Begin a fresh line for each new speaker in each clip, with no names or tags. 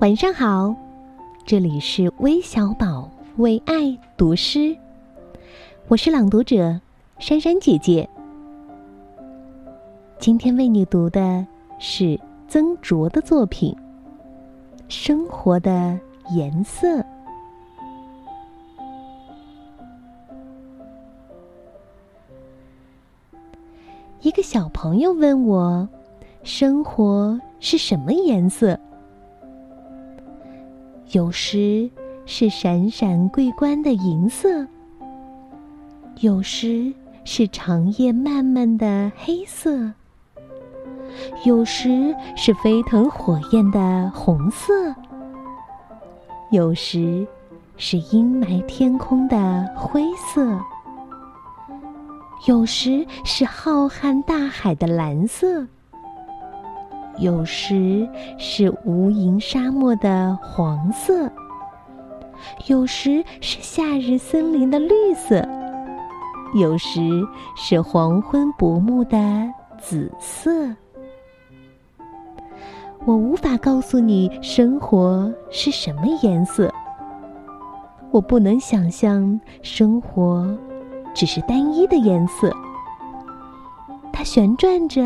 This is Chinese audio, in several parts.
晚上好，这里是微小宝为爱读诗，我是朗读者珊珊姐姐。今天为你读的是曾卓的作品《生活的颜色》。一个小朋友问我：“生活是什么颜色？”有时是闪闪桂冠的银色，有时是长夜漫漫的黑色，有时是飞腾火焰的红色，有时是阴霾天空的灰色。有时是浩瀚大海的蓝色，有时是无垠沙漠的黄色，有时是夏日森林的绿色，有时是黄昏薄暮的紫色。我无法告诉你生活是什么颜色，我不能想象生活。只是单一的颜色，它旋转着，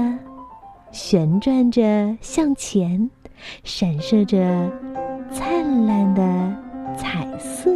旋转着向前，闪烁着灿烂的彩色。